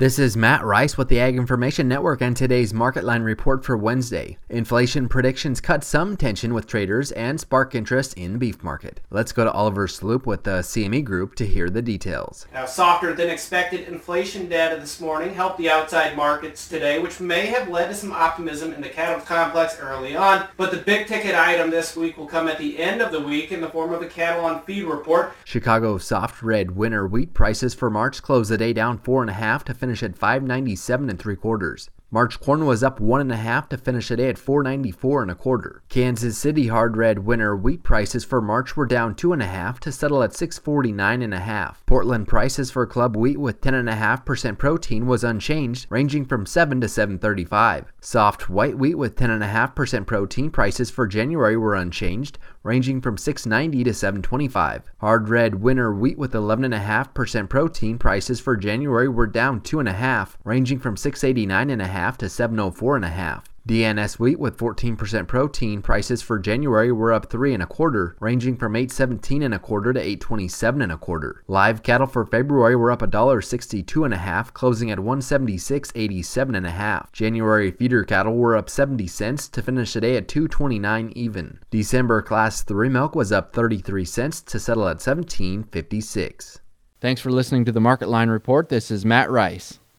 This is Matt Rice with the Ag Information Network and today's Market Line report for Wednesday. Inflation predictions cut some tension with traders and spark interest in the beef market. Let's go to Oliver Sloup with the CME Group to hear the details. Now, softer than expected inflation data this morning helped the outside markets today, which may have led to some optimism in the cattle complex early on. But the big ticket item this week will come at the end of the week in the form of the cattle on feed report. Chicago soft red winter wheat prices for March closed the day down four and a half to finish finish at 597 and three quarters. March corn was up one and a half to finish the day at 494 and a quarter. Kansas City hard red winter wheat prices for March were down two and a half to settle at 649 and a half. Portland prices for club wheat with 10.5% protein was unchanged, ranging from 7 to 735. Soft white wheat with 10.5% protein prices for January were unchanged, ranging from 690 to 725. Hard red winter wheat with 11.5% protein prices for January were down two and a half, ranging from 689 and a half half to 704 and a half. DNS wheat with 14% protein prices for January were up three and a quarter, ranging from 817 and a quarter to 827 and a quarter. Live cattle for February were up $1.62 and a half, closing at 176.87 and a half. January feeder cattle were up 70 cents to finish today at 229 even. December class 3 milk was up 33 cents to settle at 17.56. Thanks for listening to the Market Line report. This is Matt Rice.